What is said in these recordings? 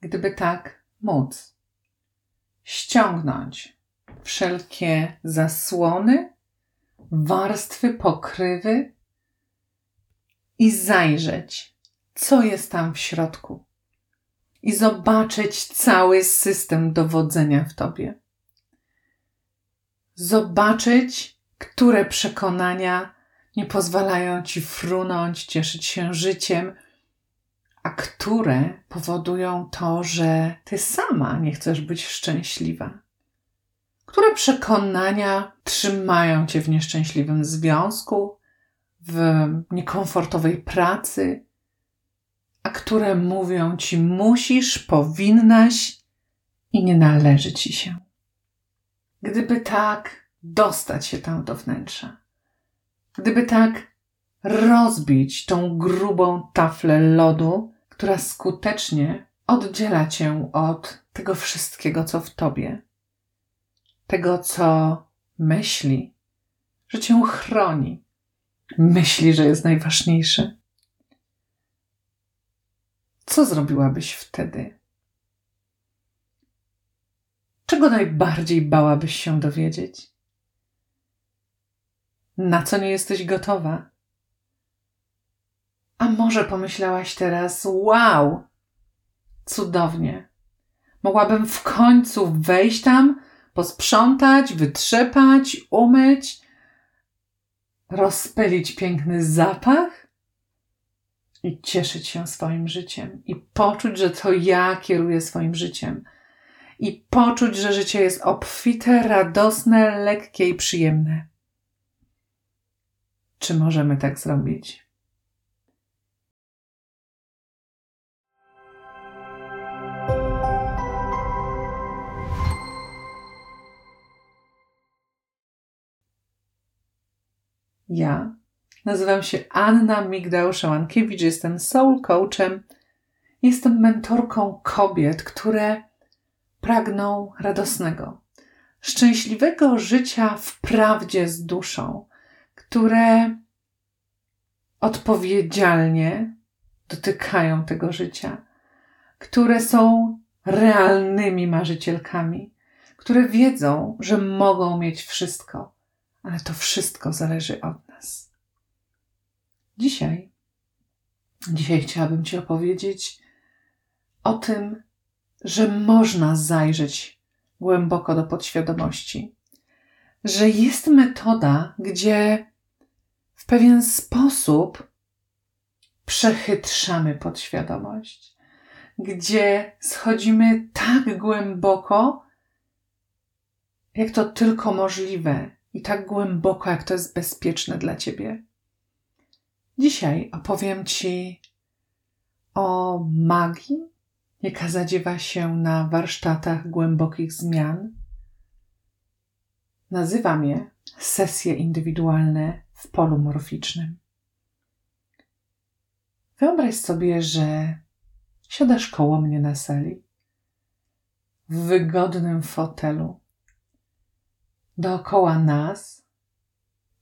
gdyby tak móc ściągnąć wszelkie zasłony, warstwy, pokrywy i zajrzeć, co jest tam w środku, i zobaczyć cały system dowodzenia w tobie. Zobaczyć, które przekonania nie pozwalają ci frunąć, cieszyć się życiem, a które powodują to, że ty sama nie chcesz być szczęśliwa. Które przekonania trzymają cię w nieszczęśliwym związku, w niekomfortowej pracy, a które mówią ci musisz, powinnaś i nie należy ci się. Gdyby tak dostać się tam do wnętrza, gdyby tak rozbić tą grubą taflę lodu, która skutecznie oddziela cię od tego wszystkiego, co w tobie, tego, co myśli, że cię chroni, myśli, że jest najważniejsze. Co zrobiłabyś wtedy? Czego najbardziej bałabyś się dowiedzieć? Na co nie jesteś gotowa? A może pomyślałaś teraz, wow, cudownie. Mogłabym w końcu wejść tam, posprzątać, wytrzepać, umyć, rozpylić piękny zapach i cieszyć się swoim życiem i poczuć, że to ja kieruję swoim życiem i poczuć, że życie jest obfite, radosne, lekkie i przyjemne. Czy możemy tak zrobić? Ja. Nazywam się Anna Migdał-Szałankiewicz, jestem soul coachem, jestem mentorką kobiet, które pragną radosnego, szczęśliwego życia w prawdzie z duszą, które odpowiedzialnie dotykają tego życia, które są realnymi marzycielkami, które wiedzą, że mogą mieć wszystko, ale to wszystko zależy od nas. Dzisiaj, dzisiaj chciałabym Ci opowiedzieć o tym, że można zajrzeć głęboko do podświadomości, że jest metoda, gdzie w pewien sposób przechytrzamy podświadomość, gdzie schodzimy tak głęboko, jak to tylko możliwe, i tak głęboko, jak to jest bezpieczne dla ciebie. Dzisiaj opowiem Ci o magii, jaka zadziewa się na warsztatach głębokich zmian. Nazywam je sesje indywidualne w polu morficznym. Wyobraź sobie, że siadasz koło mnie na sali, w wygodnym fotelu. Dookoła nas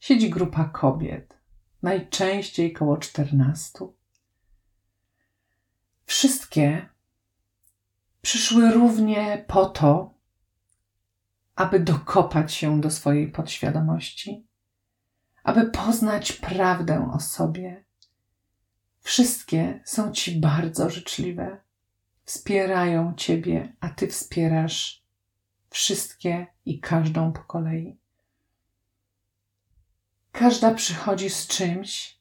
siedzi grupa kobiet, najczęściej koło czternastu. Wszystkie przyszły równie po to, aby dokopać się do swojej podświadomości, aby poznać prawdę o sobie. Wszystkie są ci bardzo życzliwe, wspierają ciebie, a ty wspierasz wszystkie i każdą po kolei. Każda przychodzi z czymś,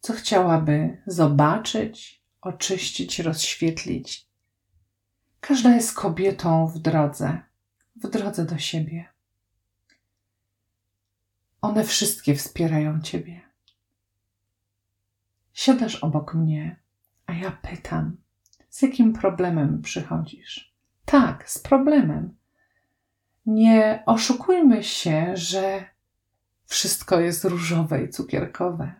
co chciałaby zobaczyć, oczyścić, rozświetlić. Każda jest kobietą w drodze, w drodze do siebie. One wszystkie wspierają Ciebie. Siadasz obok mnie, a ja pytam, z jakim problemem przychodzisz? Tak, z problemem. Nie oszukujmy się, że wszystko jest różowe i cukierkowe.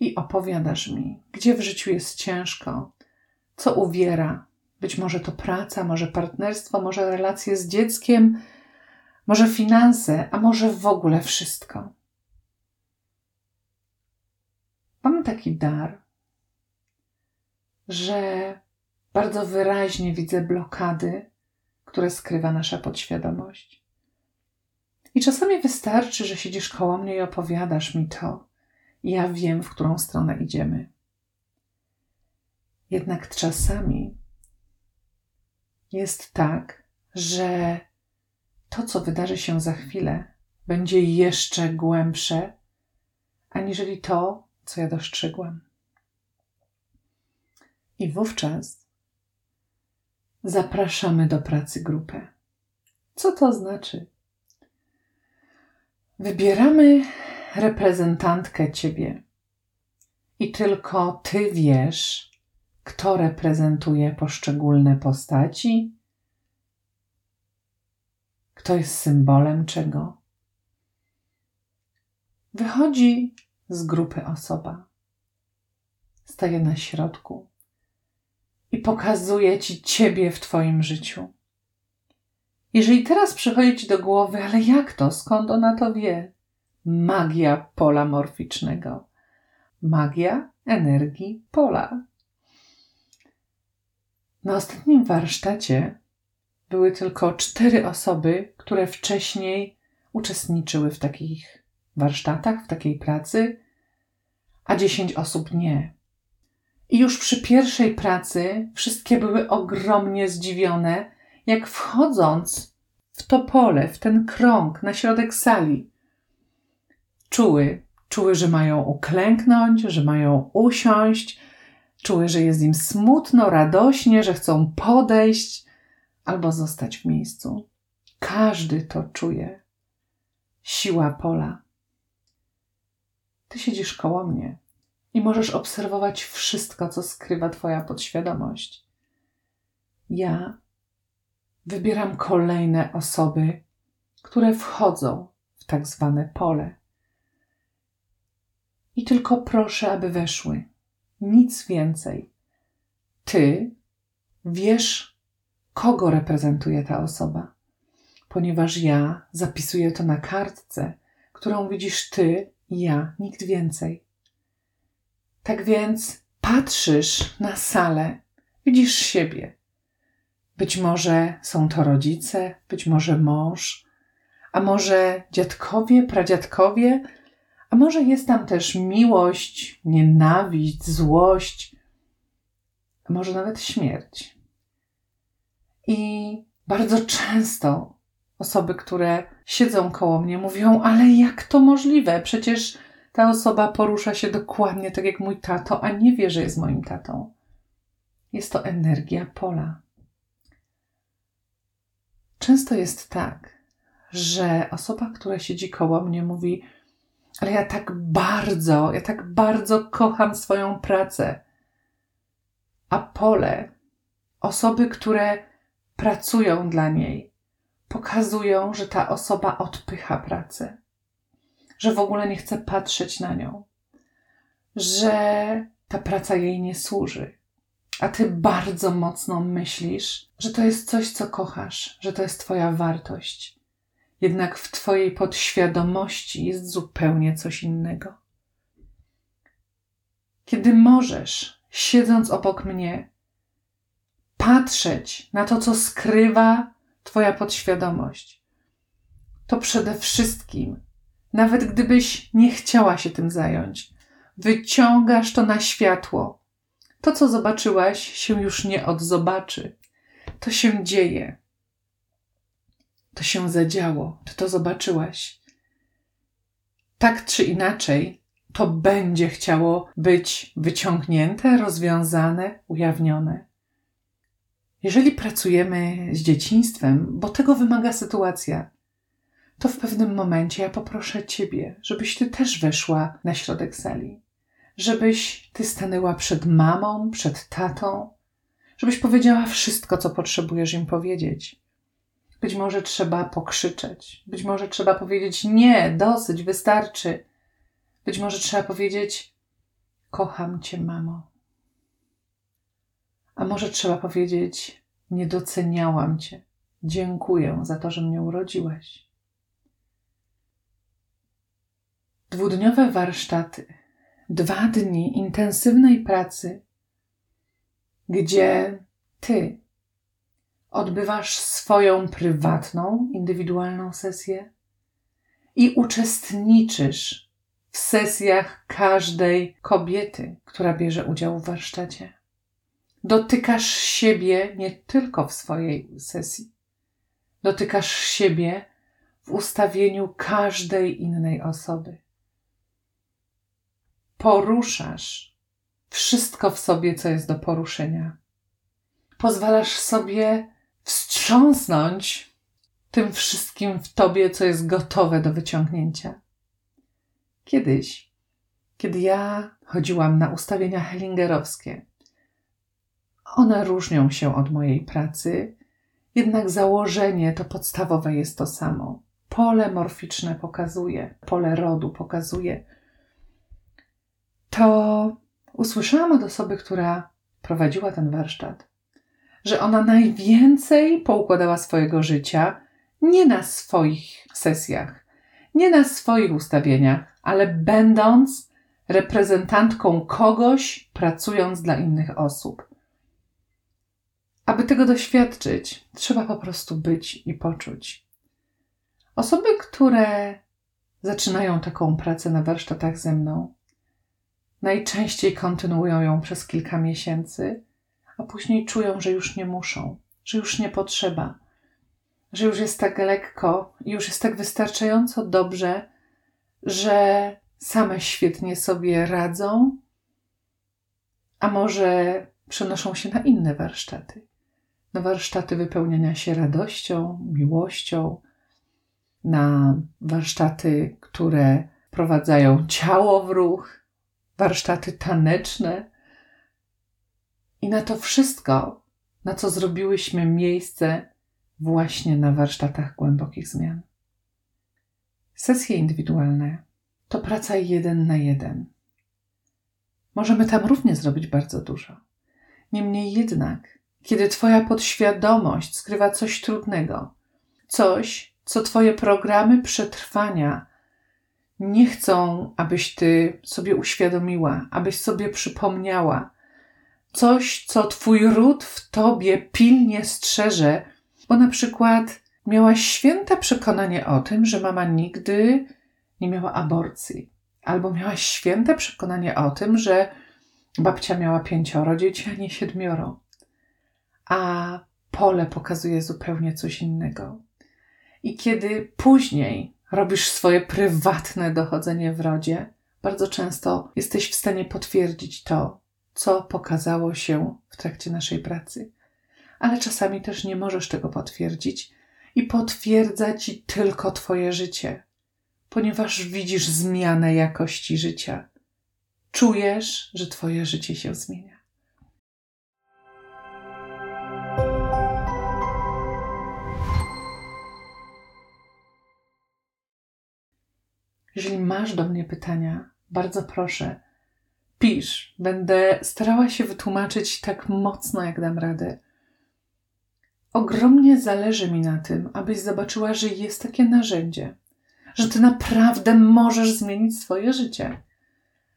I opowiadasz mi, gdzie w życiu jest ciężko, co uwiera. Być może to praca, może partnerstwo, może relacje z dzieckiem, może finanse, a może w ogóle wszystko. Mam taki dar, że Bardzo wyraźnie widzę blokady, które skrywa nasza podświadomość. I czasami wystarczy, że siedzisz koło mnie i opowiadasz mi to, i ja wiem, w którą stronę idziemy. Jednak czasami jest tak, że to, co wydarzy się za chwilę, będzie jeszcze głębsze, aniżeli to, co ja dostrzegłam. I wówczas zapraszamy do pracy grupę. Co to znaczy? Wybieramy reprezentantkę ciebie i tylko ty wiesz, kto reprezentuje poszczególne postaci, kto jest symbolem czego. Wychodzi z grupy osoba, staje na środku i pokazuje ci ciebie w twoim życiu. Jeżeli teraz przychodzi ci do głowy, ale jak to, skąd ona to wie? Magia pola morficznego. Magia energii pola. Na ostatnim warsztacie były tylko cztery osoby, które wcześniej uczestniczyły w takich warsztatach, w takiej pracy, a dziesięć osób nie. I już przy pierwszej pracy wszystkie były ogromnie zdziwione, jak wchodząc w to pole, w ten krąg na środek sali, czuły, czuły, że mają uklęknąć, że mają usiąść, czuły, że jest im smutno, radośnie, że chcą podejść albo zostać w miejscu. Każdy to czuje. Siła pola. Ty siedzisz koło mnie i możesz obserwować wszystko, co skrywa Twoja podświadomość. Ja wybieram kolejne osoby, które wchodzą w tak zwane pole. I tylko proszę, aby weszły. Nic więcej. Ty wiesz, kogo reprezentuje ta osoba, ponieważ ja zapisuję to na kartce, którą widzisz ty i ja, nikt więcej. Tak więc patrzysz na salę, widzisz siebie. Być może są to rodzice, być może mąż, a może dziadkowie, pradziadkowie, a może jest tam też miłość, nienawiść, złość, a może nawet śmierć. I bardzo często osoby, które siedzą koło mnie, mówią: Ale jak to możliwe? Przecież ta osoba porusza się dokładnie tak jak mój tato, a nie wie, że jest moim tatą. Jest to energia pola. Często jest tak, że osoba, która siedzi koło mnie, mówi: Ale ja tak bardzo, ja tak bardzo kocham swoją pracę. A pole, osoby, które pracują dla niej, pokazują, że ta osoba odpycha pracę że w ogóle nie chce patrzeć na nią, że ta praca jej nie służy. A ty bardzo mocno myślisz, że to jest coś, co kochasz, że to jest Twoja wartość. Jednak w Twojej podświadomości jest zupełnie coś innego. Kiedy możesz, siedząc obok mnie, patrzeć na to, co skrywa Twoja podświadomość, to przede wszystkim nawet gdybyś nie chciała się tym zająć. Wyciągasz to na światło. To, co zobaczyłaś, się już nie odzobaczy. To się dzieje. To się zadziało. Ty to zobaczyłaś. Tak czy inaczej, to będzie chciało być wyciągnięte, rozwiązane, ujawnione. Jeżeli pracujemy z dzieciństwem, bo tego wymaga sytuacja, to w pewnym momencie ja poproszę Ciebie, żebyś Ty też weszła na środek sali. Żebyś Ty stanęła przed mamą, przed tatą, żebyś powiedziała wszystko, co potrzebujesz im powiedzieć. Być może trzeba pokrzyczeć, być może trzeba powiedzieć nie, dosyć, wystarczy. Być może trzeba powiedzieć kocham Cię, mamo. A może trzeba powiedzieć nie doceniałam Cię. Dziękuję za to, że mnie urodziłeś. Dwudniowe warsztaty, dwa dni intensywnej pracy, gdzie ty odbywasz swoją prywatną, indywidualną sesję i uczestniczysz w sesjach każdej kobiety, która bierze udział w warsztacie. Dotykasz siebie nie tylko w swojej sesji, dotykasz siebie w ustawieniu każdej innej osoby. Poruszasz wszystko w sobie, co jest do poruszenia. Pozwalasz sobie wstrząsnąć tym wszystkim w tobie, co jest gotowe do wyciągnięcia. Kiedyś, kiedy ja chodziłam na ustawienia hellingerowskie, one różnią się od mojej pracy, jednak założenie to podstawowe jest to samo. Pole morficzne pokazuje, pole rodu pokazuje. To usłyszałam od osoby, która prowadziła ten warsztat, że ona najwięcej poukładała swojego życia nie na swoich sesjach, nie na swoich ustawieniach, ale będąc reprezentantką kogoś, pracując dla innych osób. Aby tego doświadczyć, trzeba po prostu być i poczuć. Osoby, które zaczynają taką pracę na warsztatach ze mną, najczęściej kontynuują ją przez kilka miesięcy, a później czują, że już nie muszą, że już nie potrzeba, że już jest tak lekko i już jest tak wystarczająco dobrze, że same świetnie sobie radzą, a może przenoszą się na inne warsztaty. Na warsztaty wypełniania się radością, miłością, na warsztaty, które prowadzają ciało w ruch, warsztaty taneczne. I na to wszystko, na co zrobiłyśmy miejsce właśnie na warsztatach głębokich zmian. Sesje indywidualne to praca jeden na jeden. Możemy tam również zrobić bardzo dużo. Niemniej jednak, kiedy Twoja podświadomość skrywa coś trudnego, coś, co Twoje programy przetrwania nie chcą, abyś Ty sobie uświadomiła, abyś sobie przypomniała, coś, co Twój ród w Tobie pilnie strzeże, bo na przykład miałaś święte przekonanie o tym, że mama nigdy nie miała aborcji, albo miałaś święte przekonanie o tym, że babcia miała pięcioro dzieci, a nie siedmioro, a pole pokazuje zupełnie coś innego. I kiedy później robisz swoje prywatne dochodzenie w rodzie, bardzo często jesteś w stanie potwierdzić to, co pokazało się w trakcie naszej pracy. Ale czasami też nie możesz tego potwierdzić i potwierdza ci tylko Twoje życie, ponieważ widzisz zmianę jakości życia. Czujesz, że Twoje życie się zmienia. Jeżeli masz do mnie pytania, bardzo proszę, pisz. Będę starała się wytłumaczyć tak mocno, jak dam radę. Ogromnie zależy mi na tym, abyś zobaczyła, że jest takie narzędzie, że ty naprawdę możesz zmienić swoje życie.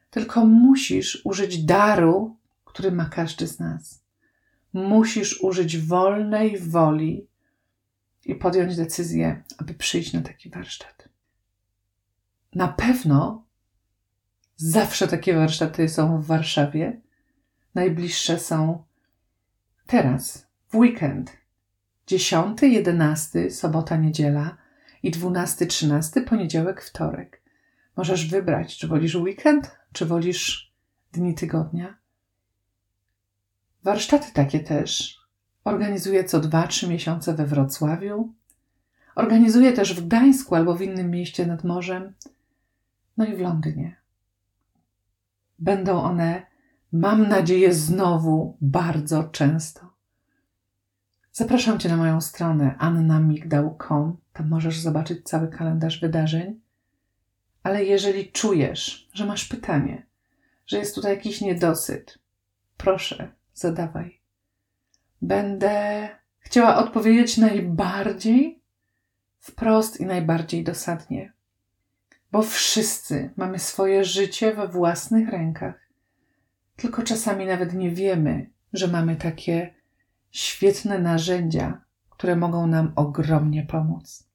Tylko musisz użyć daru, który ma każdy z nas. Musisz użyć wolnej woli i podjąć decyzję, aby przyjść na taki warsztat. Na pewno zawsze takie warsztaty są w Warszawie. Najbliższe są teraz, w weekend. 10, 11, sobota, niedziela i 12, 13, poniedziałek, wtorek. Możesz wybrać, czy wolisz weekend, czy wolisz dni tygodnia. Warsztaty takie też organizuję co 2-3 miesiące we Wrocławiu. Organizuję też w Gdańsku albo w innym mieście nad morzem no i w Londynie. Będą one, mam nadzieję, znowu bardzo często. Zapraszam Cię na moją stronę annamigdał.com. Tam możesz zobaczyć cały kalendarz wydarzeń. Ale jeżeli czujesz, że masz pytanie, że jest tutaj jakiś niedosyt, proszę, zadawaj. Będę chciała odpowiedzieć najbardziej wprost i najbardziej dosadnie bo wszyscy mamy swoje życie we własnych rękach. Tylko czasami nawet nie wiemy, że mamy takie świetne narzędzia, które mogą nam ogromnie pomóc.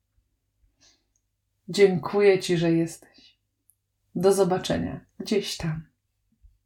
Dziękuję Ci, że jesteś. Do zobaczenia gdzieś tam.